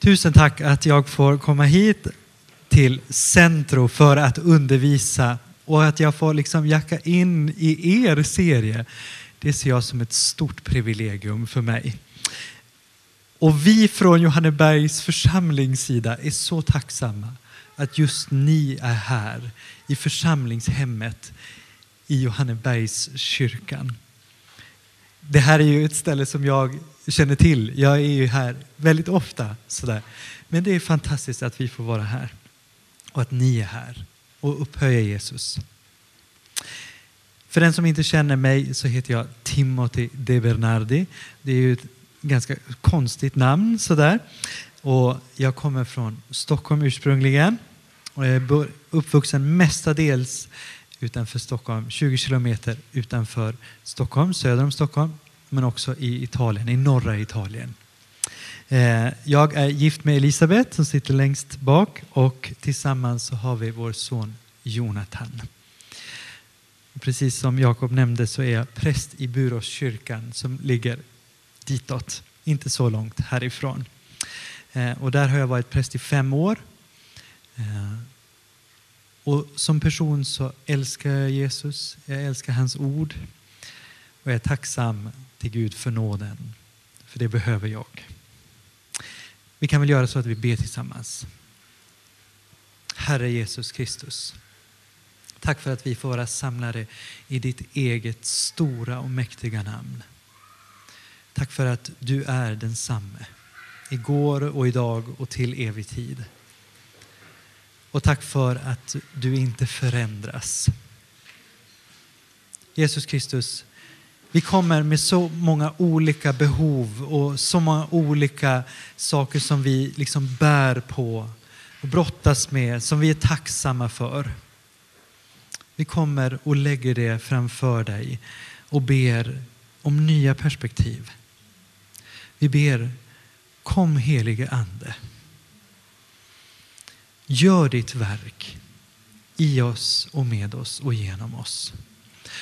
Tusen tack att jag får komma hit till Centro för att undervisa och att jag får liksom jacka in i er serie. Det ser jag som ett stort privilegium för mig. Och vi från Johannebergs församlingssida är så tacksamma att just ni är här i församlingshemmet i Johannebergs kyrkan. Det här är ju ett ställe som jag känner till. Jag är ju här väldigt ofta. Sådär. Men det är fantastiskt att vi får vara här och att ni är här och upphöja Jesus. För den som inte känner mig så heter jag Timothy De Bernardi. Det är ju ett ganska konstigt namn sådär. Och jag kommer från Stockholm ursprungligen och jag är uppvuxen mestadels utanför Stockholm, 20 kilometer utanför Stockholm, söder om Stockholm, men också i Italien, i norra Italien. Eh, jag är gift med Elisabeth som sitter längst bak och tillsammans så har vi vår son Jonathan. Precis som Jakob nämnde så är jag präst i Buråskyrkan som ligger ditåt, inte så långt härifrån. Eh, och där har jag varit präst i fem år. Eh, och som person så älskar jag Jesus, jag älskar hans ord och jag är tacksam till Gud för nåden, för det behöver jag. Vi kan väl göra så att vi ber tillsammans. Herre Jesus Kristus, tack för att vi får vara samlade i ditt eget stora och mäktiga namn. Tack för att du är densamme, igår och idag och till evig tid. Och tack för att du inte förändras. Jesus Kristus, vi kommer med så många olika behov och så många olika saker som vi liksom bär på och brottas med, som vi är tacksamma för. Vi kommer och lägger det framför dig och ber om nya perspektiv. Vi ber, kom helige Ande. Gör ditt verk i oss och med oss och genom oss.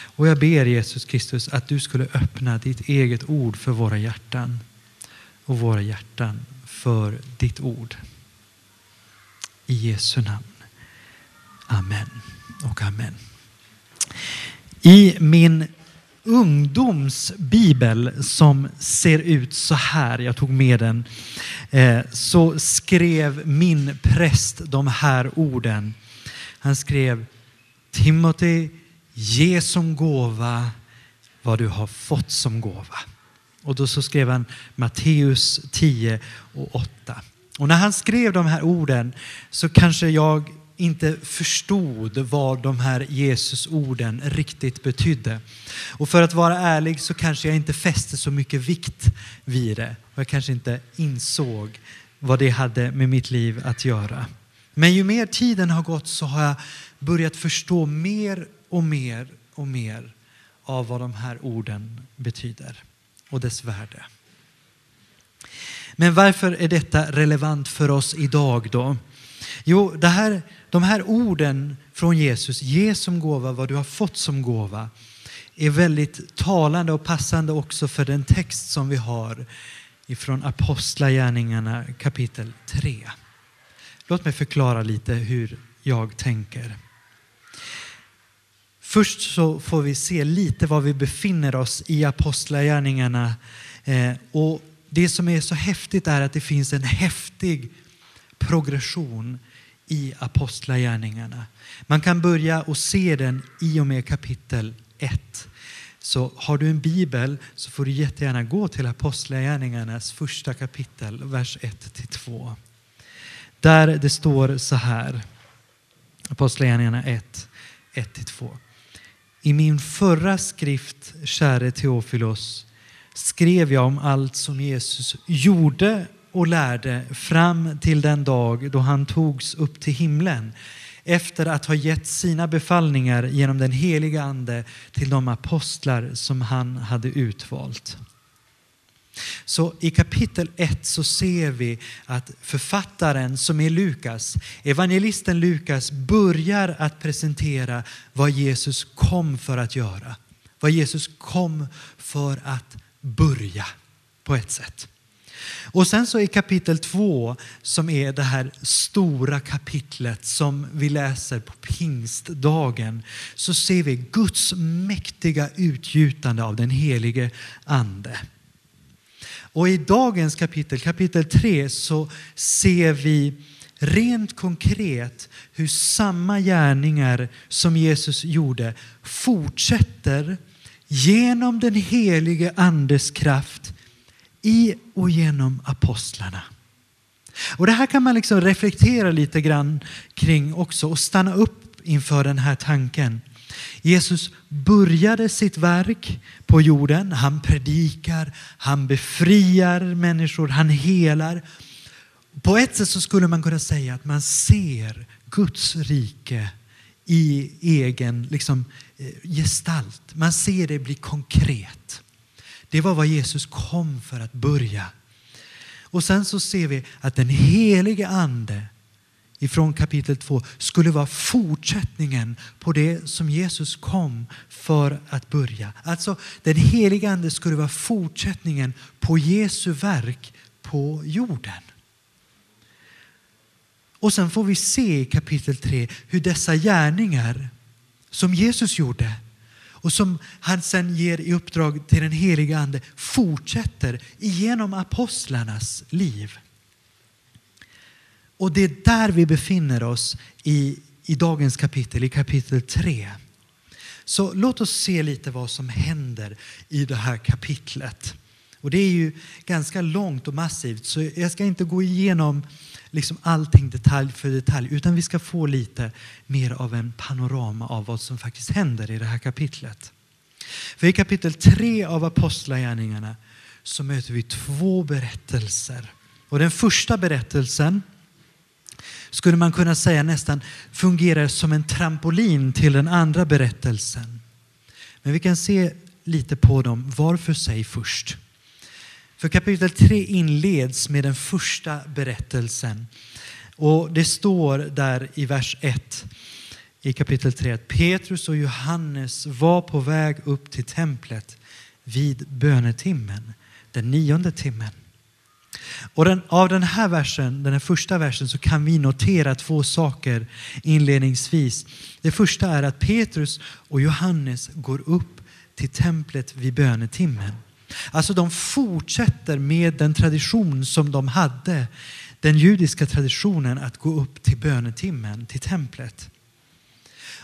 Och jag ber Jesus Kristus att du skulle öppna ditt eget ord för våra hjärtan och våra hjärtan för ditt ord. I Jesu namn. Amen och amen. I min ungdomsbibel som ser ut så här, jag tog med den, eh, så skrev min präst de här orden. Han skrev Timothy, ge som gåva vad du har fått som gåva. Och då så skrev han Matteus 10 och 8. Och när han skrev de här orden så kanske jag inte förstod vad de här Jesusorden riktigt betydde. Och för att vara ärlig så kanske jag inte fäste så mycket vikt vid det. Och jag kanske inte insåg vad det hade med mitt liv att göra. Men ju mer tiden har gått så har jag börjat förstå mer och mer och mer av vad de här orden betyder och dess värde. Men varför är detta relevant för oss idag då? Jo, det här, de här orden från Jesus, ge som gåva vad du har fått som gåva, är väldigt talande och passande också för den text som vi har ifrån Apostlagärningarna kapitel 3. Låt mig förklara lite hur jag tänker. Först så får vi se lite var vi befinner oss i Apostlagärningarna. Eh, och det som är så häftigt är att det finns en häftig progression i Apostlagärningarna. Man kan börja och se den i och med kapitel 1. Så har du en bibel så får du jättegärna gå till Apostlagärningarnas första kapitel, vers 1-2. Där det står så här, Apostlagärningarna 1, 1-2. I min förra skrift, käre Teofilos, skrev jag om allt som Jesus gjorde och lärde fram till den dag då han togs upp till himlen efter att ha gett sina befallningar genom den heliga ande till de apostlar som han hade utvalt. Så i kapitel 1 så ser vi att författaren som är Lukas, evangelisten Lukas börjar att presentera vad Jesus kom för att göra. Vad Jesus kom för att börja på ett sätt. Och sen så i kapitel 2, som är det här stora kapitlet som vi läser på pingstdagen, så ser vi Guds mäktiga utgjutande av den helige Ande. Och i dagens kapitel, kapitel 3, så ser vi rent konkret hur samma gärningar som Jesus gjorde fortsätter genom den helige Andes kraft i och genom apostlarna. Och Det här kan man liksom reflektera lite grann kring också och stanna upp inför den här tanken. Jesus började sitt verk på jorden. Han predikar, han befriar människor, han helar. På ett sätt så skulle man kunna säga att man ser Guds rike i egen liksom, eh, gestalt. Man ser det bli konkret. Det var vad Jesus kom för att börja. Och sen så ser vi att den helige ande ifrån kapitel 2 skulle vara fortsättningen på det som Jesus kom för att börja. Alltså den helige ande skulle vara fortsättningen på Jesu verk på jorden. Och sen får vi se i kapitel 3 hur dessa gärningar som Jesus gjorde och som han sen ger i uppdrag till den heliga Ande fortsätter genom apostlarnas liv. Och det är där vi befinner oss i, i dagens kapitel, i kapitel 3. Så låt oss se lite vad som händer i det här kapitlet. Och det är ju ganska långt och massivt så jag ska inte gå igenom liksom allting detalj för detalj utan vi ska få lite mer av en panorama av vad som faktiskt händer i det här kapitlet. För i kapitel 3 av Apostlagärningarna så möter vi två berättelser. Och den första berättelsen skulle man kunna säga nästan fungerar som en trampolin till den andra berättelsen. Men vi kan se lite på dem var för sig först. För kapitel 3 inleds med den första berättelsen. Och Det står där i vers 1 i kapitel 3 att Petrus och Johannes var på väg upp till templet vid bönetimmen, den nionde timmen. Och den, av den här versen, den här första versen så kan vi notera två saker inledningsvis. Det första är att Petrus och Johannes går upp till templet vid bönetimmen. Alltså de fortsätter med den tradition som de hade, den judiska traditionen att gå upp till bönetimmen, till templet.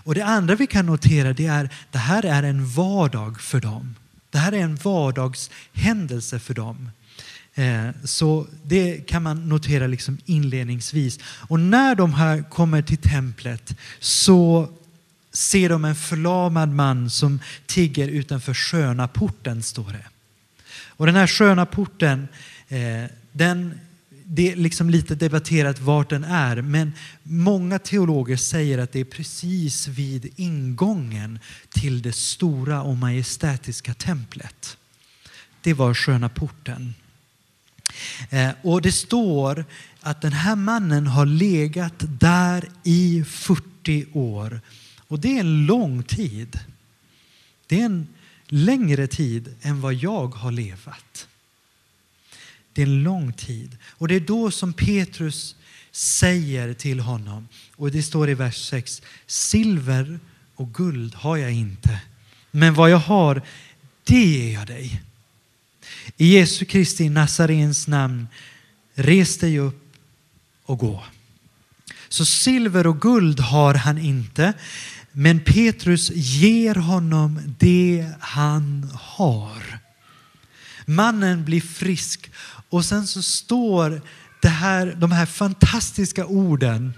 Och det andra vi kan notera det är att det här är en vardag för dem. Det här är en vardagshändelse för dem. Eh, så det kan man notera liksom inledningsvis. Och när de här kommer till templet så ser de en förlamad man som tigger utanför sköna porten, står det. Och den här sköna porten, eh, den, det är liksom lite debatterat vart den är, men många teologer säger att det är precis vid ingången till det stora och majestätiska templet. Det var sköna porten. Eh, och det står att den här mannen har legat där i 40 år. Och det är en lång tid. Det är en längre tid än vad jag har levat. Det är en lång tid. Och det är då som Petrus säger till honom, och det står i vers 6, silver och guld har jag inte, men vad jag har, det ger jag dig. I Jesu Kristi Nazarens namn, res dig upp och gå. Så silver och guld har han inte, men Petrus ger honom det han har. Mannen blir frisk och sen så står det här, de här fantastiska orden.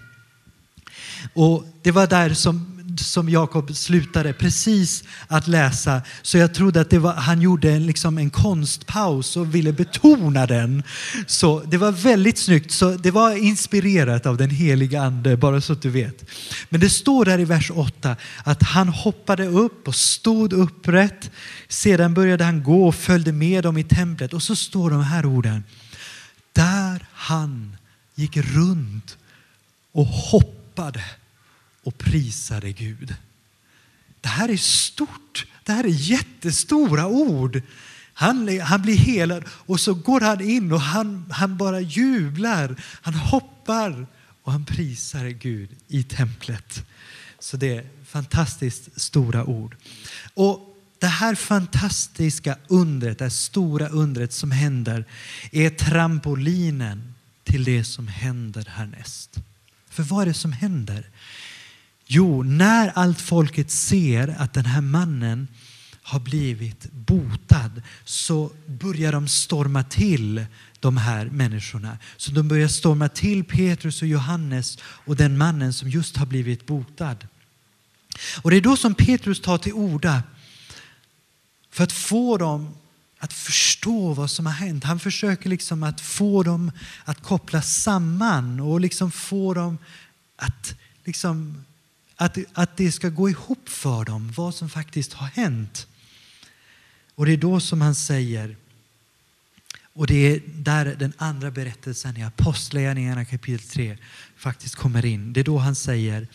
Och Det var där som som Jakob slutade precis att läsa. Så jag trodde att det var, han gjorde en, liksom en konstpaus och ville betona den. Så det var väldigt snyggt. Så det var inspirerat av den heliga ande, bara så att du vet. Men det står där i vers 8 att han hoppade upp och stod upprätt. Sedan började han gå och följde med dem i templet. Och så står de här orden. Där han gick runt och hoppade och prisade Gud. Det här är stort. Det här är jättestora ord. Han, han blir helad och så går han in och han, han bara jublar. Han hoppar och han prisar Gud i templet. Så det är fantastiskt stora ord. Och det här fantastiska undret, det här stora undret som händer är trampolinen till det som händer härnäst. För vad är det som händer? Jo, när allt folket ser att den här mannen har blivit botad så börjar de storma till de här människorna. Så de börjar storma till Petrus och Johannes och den mannen som just har blivit botad. Och det är då som Petrus tar till orda för att få dem att förstå vad som har hänt. Han försöker liksom att få dem att koppla samman och liksom få dem att, liksom, att, att det ska gå ihop för dem vad som faktiskt har hänt. Och det är då som han säger, och det är där den andra berättelsen i Apostlagärningarna kapitel 3 faktiskt kommer in. Det är då han säger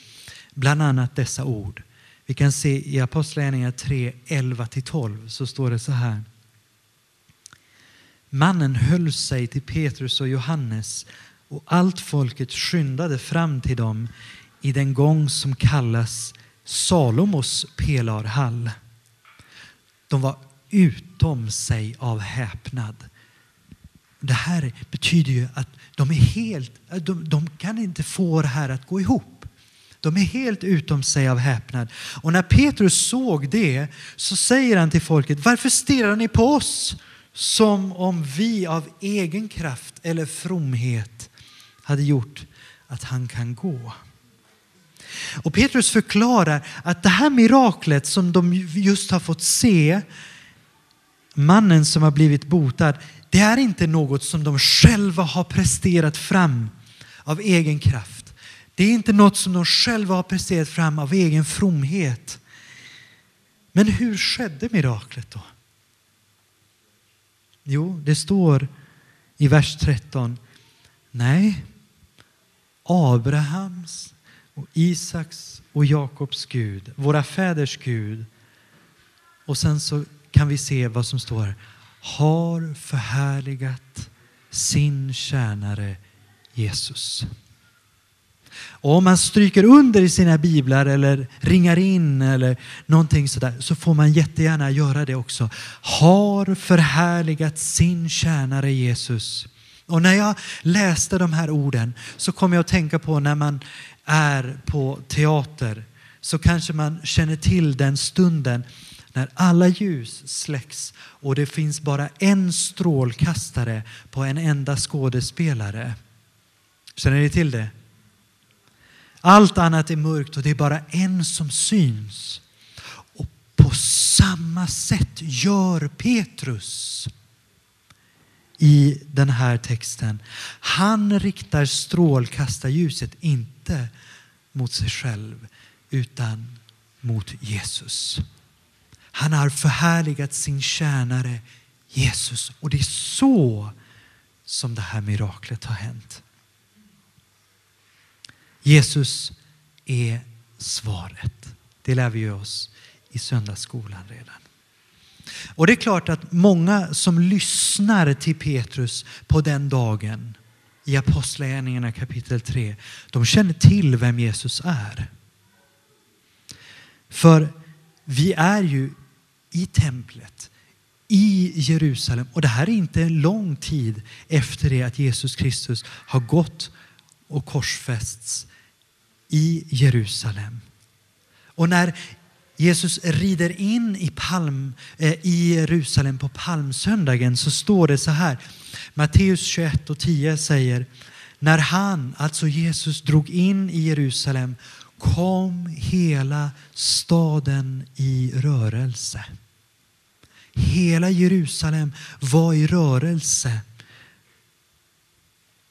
bland annat dessa ord. Vi kan se i Apostlagärningarna 3, 11-12 så står det så här. Mannen höll sig till Petrus och Johannes och allt folket skyndade fram till dem i den gång som kallas Salomos pelarhall. De var utom sig av häpnad. Det här betyder ju att de är helt, de, de kan inte få det här att gå ihop. De är helt utom sig av häpnad. Och när Petrus såg det så säger han till folket, varför stirrar ni på oss som om vi av egen kraft eller fromhet hade gjort att han kan gå? Och Petrus förklarar att det här miraklet som de just har fått se, mannen som har blivit botad, det är inte något som de själva har presterat fram av egen kraft. Det är inte något som de själva har presterat fram av egen fromhet. Men hur skedde miraklet då? Jo, det står i vers 13. Nej, Abrahams och Isaks och Jakobs Gud, våra fäders Gud. Och sen så kan vi se vad som står här. har förhärligat sin tjänare Jesus. Och om man stryker under i sina biblar eller ringar in eller någonting sådär så får man jättegärna göra det också. Har förhärligat sin tjänare Jesus. Och när jag läste de här orden så kom jag att tänka på när man är på teater så kanske man känner till den stunden när alla ljus släcks och det finns bara en strålkastare på en enda skådespelare. Känner ni till det? Allt annat är mörkt och det är bara en som syns. Och på samma sätt gör Petrus i den här texten. Han riktar strålkastarljuset inte mot sig själv utan mot Jesus. Han har förhärligat sin tjänare Jesus och det är så som det här miraklet har hänt. Jesus är svaret. Det lär vi oss i söndagsskolan redan. Och det är klart att många som lyssnar till Petrus på den dagen i Apostlagärningarna kapitel 3, de känner till vem Jesus är. För vi är ju i templet i Jerusalem och det här är inte en lång tid efter det att Jesus Kristus har gått och korsfästs i Jerusalem. Och när Jesus rider in i, palm, eh, i Jerusalem på palmsöndagen så står det så här. Matteus 21 och 10 säger när han, alltså Jesus, drog in i Jerusalem kom hela staden i rörelse. Hela Jerusalem var i rörelse.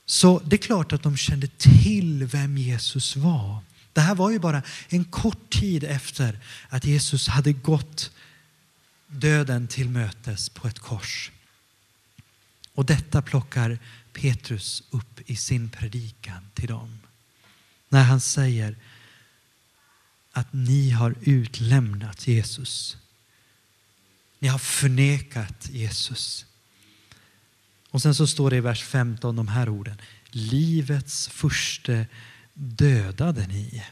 Så det är klart att de kände till vem Jesus var. Det här var ju bara en kort tid efter att Jesus hade gått döden till mötes på ett kors. Och detta plockar Petrus upp i sin predikan till dem. När han säger att ni har utlämnat Jesus Ni har förnekat Jesus. Och sen så står det i vers 15 de här orden. Livets första dödade ni.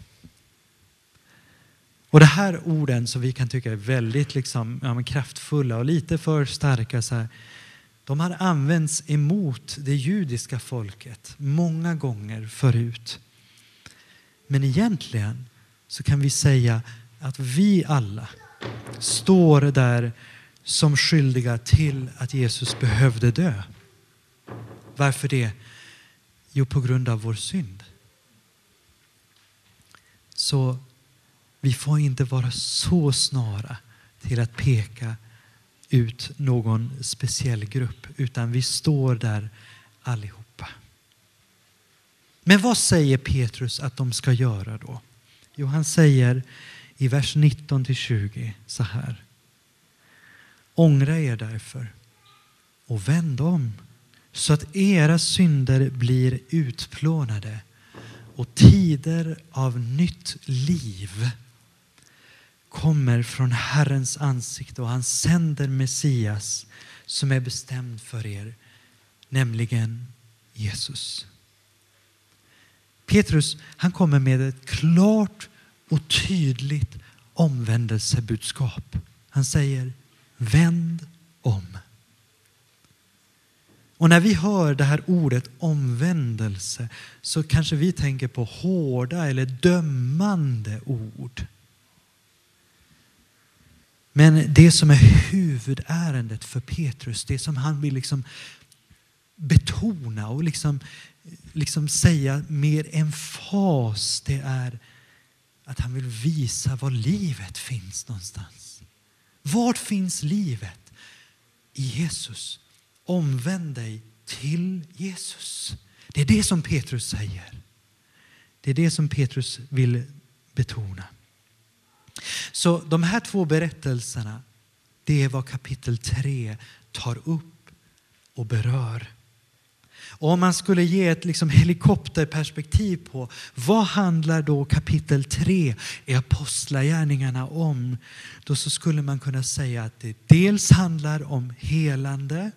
Och de här orden som vi kan tycka är väldigt liksom, ja, kraftfulla och lite för starka så här, de har använts emot det judiska folket många gånger förut. Men egentligen så kan vi säga att vi alla står där som skyldiga till att Jesus behövde dö. Varför det? Jo, på grund av vår synd. Så vi får inte vara så snara till att peka ut någon speciell grupp, utan vi står där allihopa. Men vad säger Petrus att de ska göra då? Jo, han säger i vers 19 till 20 så här. Ångra er därför och vänd om så att era synder blir utplånade och tider av nytt liv kommer från Herrens ansikte och han sänder Messias som är bestämd för er, nämligen Jesus. Petrus han kommer med ett klart och tydligt omvändelsebudskap. Han säger vänd om. Och när vi hör det här ordet omvändelse så kanske vi tänker på hårda eller dömande ord. Men det som är huvudärendet för Petrus, det som han vill liksom betona och liksom, liksom säga med emfas, det är att han vill visa var livet finns någonstans. Vart finns livet? I Jesus. Omvänd dig till Jesus. Det är det som Petrus säger. Det är det som Petrus vill betona. Så de här två berättelserna, det är vad kapitel 3 tar upp och berör. Och om man skulle ge ett liksom helikopterperspektiv på vad handlar då kapitel 3 i Apostlagärningarna om? Då så skulle man kunna säga att det dels handlar om helande,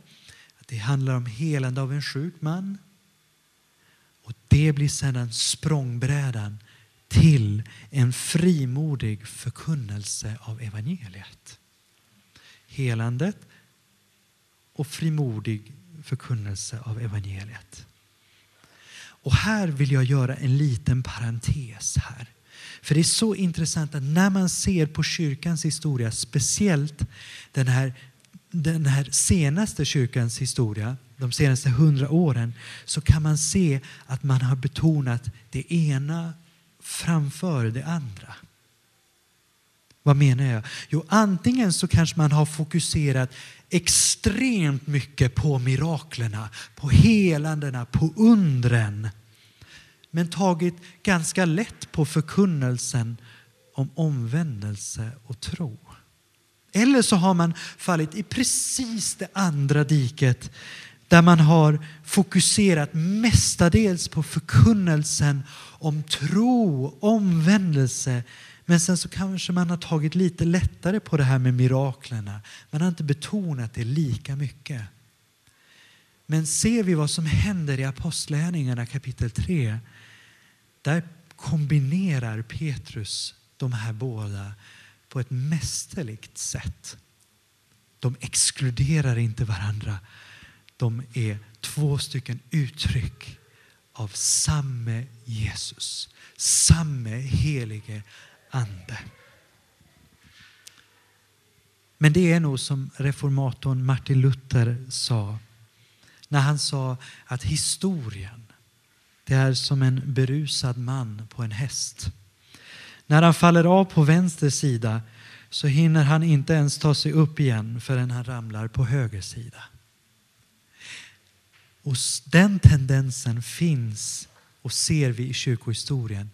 att det handlar om helande av en sjuk man. Och det blir sedan språngbrädan till en frimodig förkunnelse av evangeliet. Helandet och frimodig förkunnelse av evangeliet. Och här vill jag göra en liten parentes här. För det är så intressant att när man ser på kyrkans historia, speciellt den här, den här senaste kyrkans historia, de senaste hundra åren, så kan man se att man har betonat det ena framför det andra. Vad menar jag? Jo, antingen så kanske man har fokuserat extremt mycket på miraklerna, på helandena, på undren. Men tagit ganska lätt på förkunnelsen om omvändelse och tro. Eller så har man fallit i precis det andra diket där man har fokuserat mestadels på förkunnelsen om tro, omvändelse. Men sen så kanske man har tagit lite lättare på det här med miraklerna. Man har inte betonat det lika mycket. Men ser vi vad som händer i Apostlagärningarna kapitel 3. Där kombinerar Petrus de här båda på ett mästerligt sätt. De exkluderar inte varandra de är två stycken uttryck av samme Jesus, samme helige Ande. Men det är nog som reformatorn Martin Luther sa när han sa att historien det är som en berusad man på en häst. När han faller av på vänster sida så hinner han inte ens ta sig upp igen förrän han ramlar på höger sida. Och den tendensen finns och ser vi i kyrkohistorien.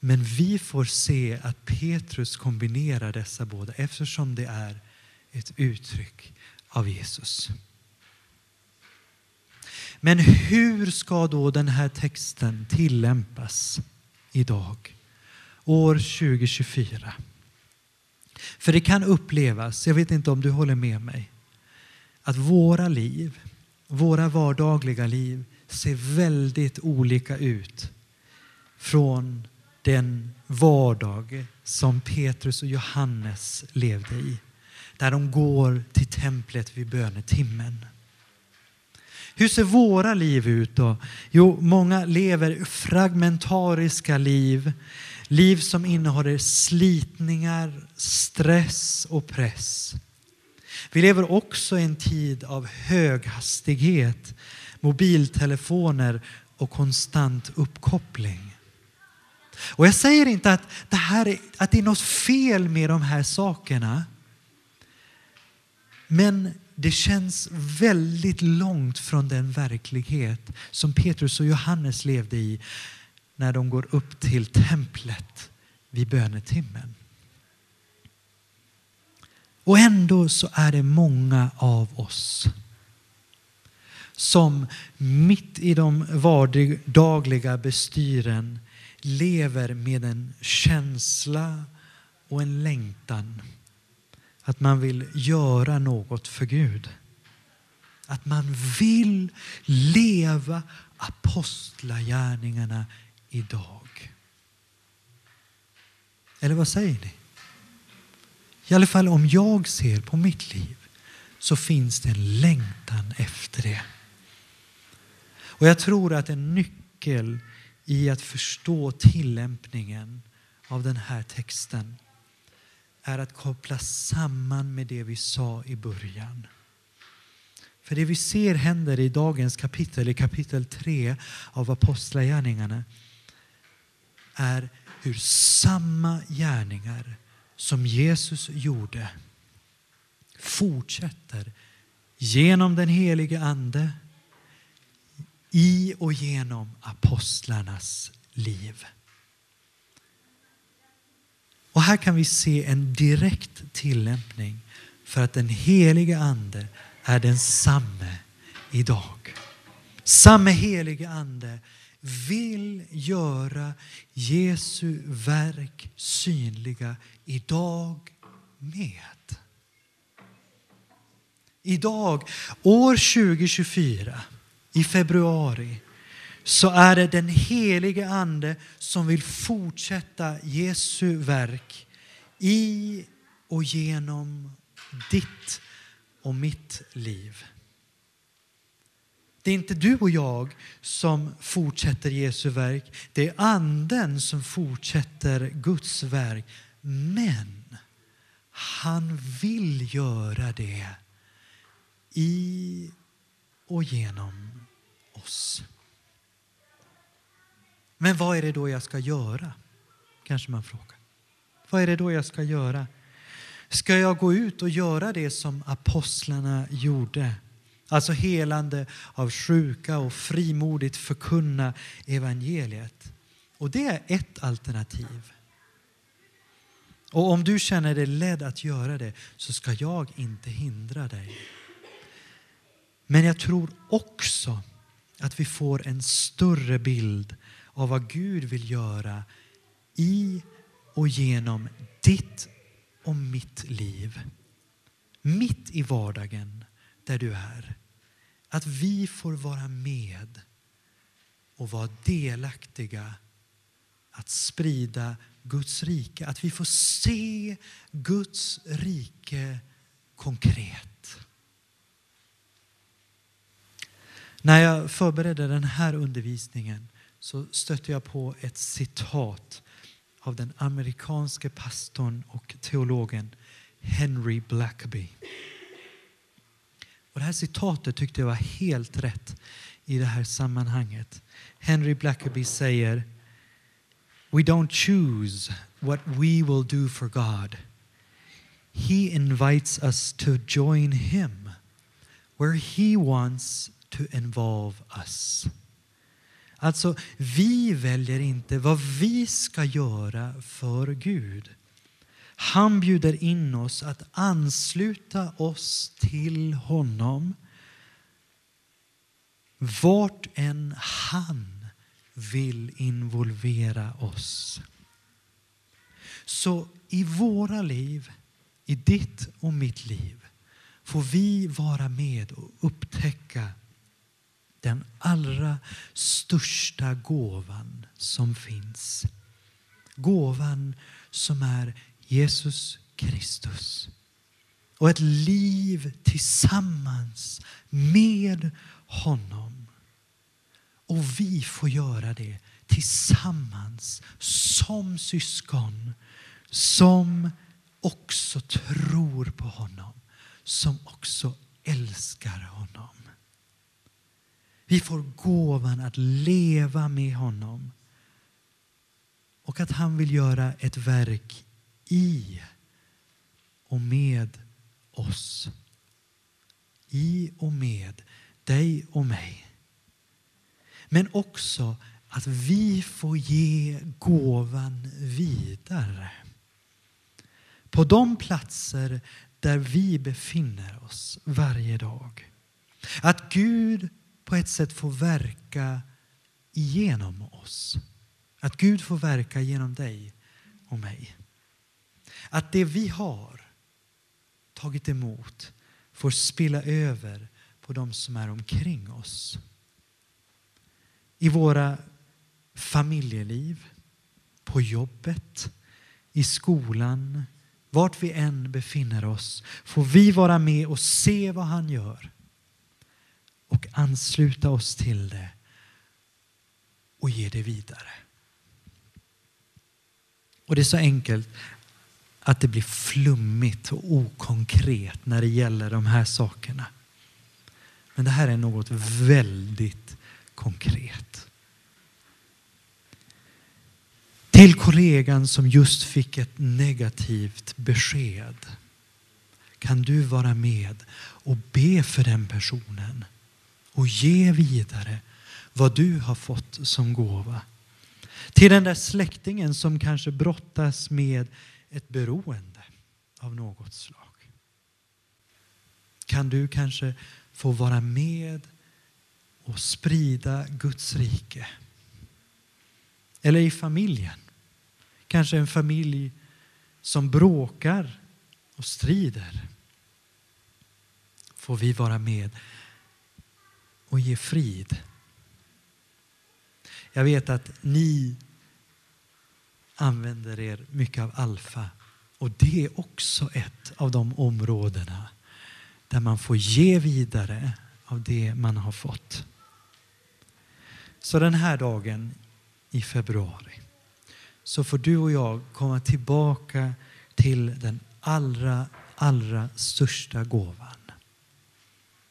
Men vi får se att Petrus kombinerar dessa båda eftersom det är ett uttryck av Jesus. Men hur ska då den här texten tillämpas idag, år 2024? För det kan upplevas, jag vet inte om du håller med mig, att våra liv, våra vardagliga liv ser väldigt olika ut från den vardag som Petrus och Johannes levde i. Där de går till templet vid bönetimmen. Hur ser våra liv ut då? Jo, många lever fragmentariska liv. Liv som innehåller slitningar, stress och press. Vi lever också i en tid av höghastighet, mobiltelefoner och konstant uppkoppling. Och jag säger inte att det, här är, att det är något fel med de här sakerna. Men det känns väldigt långt från den verklighet som Petrus och Johannes levde i när de går upp till templet vid bönetimmen. Och ändå så är det många av oss som mitt i de vardagliga bestyren lever med en känsla och en längtan att man vill göra något för Gud. Att man vill leva apostlagärningarna idag. Eller vad säger ni? I alla fall om jag ser på mitt liv så finns det en längtan efter det. Och jag tror att en nyckel i att förstå tillämpningen av den här texten är att koppla samman med det vi sa i början. För det vi ser händer i dagens kapitel, i kapitel 3 av Apostlagärningarna, är hur samma gärningar som Jesus gjorde fortsätter genom den helige Ande i och genom apostlarnas liv. Och här kan vi se en direkt tillämpning för att den helige Ande är densamme idag. Samme helige Ande vill göra Jesu verk synliga idag med. Idag, år 2024, i februari, så är det den helige Ande som vill fortsätta Jesu verk i och genom ditt och mitt liv. Det är inte du och jag som fortsätter Jesu verk. Det är anden som fortsätter Guds verk. Men han vill göra det i och genom oss. Men vad är det då jag ska göra? Kanske man frågar. Vad är det då jag ska göra? Ska jag gå ut och göra det som apostlarna gjorde? Alltså helande av sjuka och frimodigt förkunna evangeliet. Och det är ett alternativ. Och om du känner dig ledd att göra det så ska jag inte hindra dig. Men jag tror också att vi får en större bild av vad Gud vill göra i och genom ditt och mitt liv. Mitt i vardagen där du är. Att vi får vara med och vara delaktiga att sprida Guds rike. Att vi får se Guds rike konkret. När jag förberedde den här undervisningen så stötte jag på ett citat av den amerikanske pastorn och teologen Henry Blackaby. Och det här citatet tyckte jag var helt rätt i det här sammanhanget. Henry Blackaby säger We don't choose what we will do for God. He invites us to join him where he wants to involve us. Alltså, vi väljer inte vad vi ska göra för Gud. Han bjuder in oss att ansluta oss till honom vart än han vill involvera oss. Så i våra liv, i ditt och mitt liv får vi vara med och upptäcka den allra största gåvan som finns. Gåvan som är Jesus Kristus. Och ett liv tillsammans med honom. Och vi får göra det tillsammans som syskon som också tror på honom, som också älskar honom. Vi får gåvan att leva med honom och att han vill göra ett verk i och med oss. I och med dig och mig. Men också att vi får ge gåvan vidare. På de platser där vi befinner oss varje dag. Att Gud på ett sätt får verka genom oss. Att Gud får verka genom dig och mig. Att det vi har tagit emot får spilla över på de som är omkring oss. I våra familjeliv, på jobbet, i skolan, vart vi än befinner oss får vi vara med och se vad han gör och ansluta oss till det och ge det vidare. Och det är så enkelt att det blir flummigt och okonkret när det gäller de här sakerna. Men det här är något väldigt konkret. Till kollegan som just fick ett negativt besked kan du vara med och be för den personen och ge vidare vad du har fått som gåva. Till den där släktingen som kanske brottas med ett beroende av något slag. Kan du kanske få vara med och sprida Guds rike? Eller i familjen. Kanske en familj som bråkar och strider. Får vi vara med och ge frid. Jag vet att ni använder er mycket av alfa och det är också ett av de områdena där man får ge vidare av det man har fått. Så den här dagen i februari så får du och jag komma tillbaka till den allra, allra största gåvan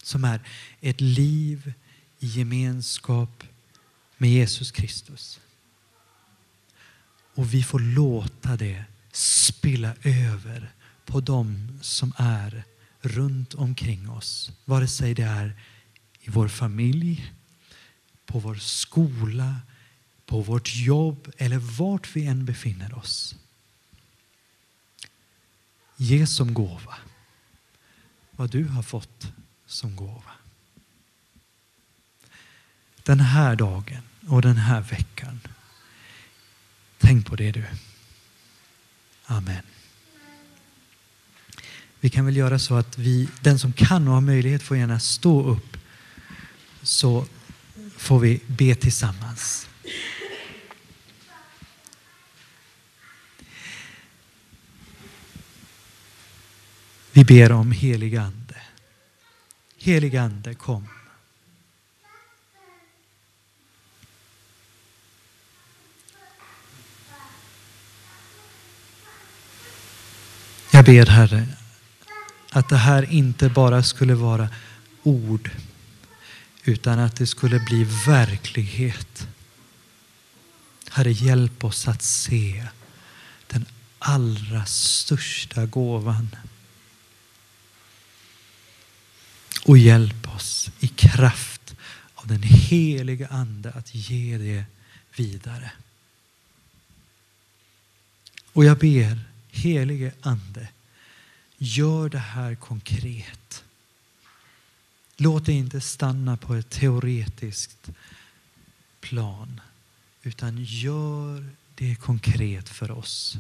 som är ett liv i gemenskap med Jesus Kristus. Och vi får låta det spilla över på dem som är runt omkring oss. Vare sig det är i vår familj, på vår skola, på vårt jobb eller vart vi än befinner oss. Ge som gåva vad du har fått som gåva. Den här dagen och den här veckan. Tänk på det du. Amen. Vi kan väl göra så att vi, den som kan och har möjlighet får gärna stå upp så får vi be tillsammans. Vi ber om helig Ande. Helig Ande, kom. Ber Herre att det här inte bara skulle vara ord utan att det skulle bli verklighet. Herre, hjälp oss att se den allra största gåvan Och hjälp oss i kraft av den heliga Ande att ge det vidare. Och jag ber, helige Ande, gör det här konkret. Låt det inte stanna på ett teoretiskt plan, utan gör det konkret för oss.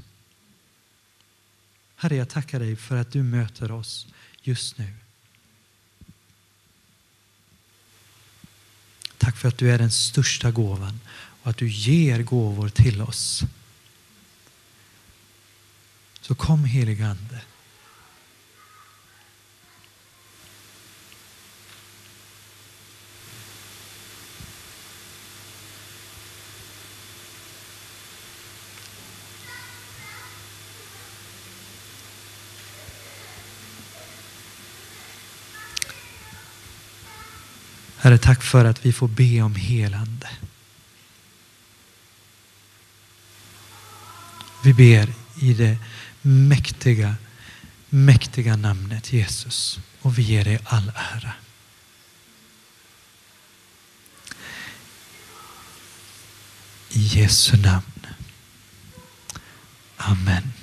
Herre, jag tackar dig för att du möter oss just nu. Tack för att du är den största gåvan och att du ger gåvor till oss. Så kom heligande. Ande. Herre, tack för att vi får be om helande. Vi ber i det mäktiga, mäktiga namnet Jesus och vi ger dig all ära. I Jesu namn. Amen.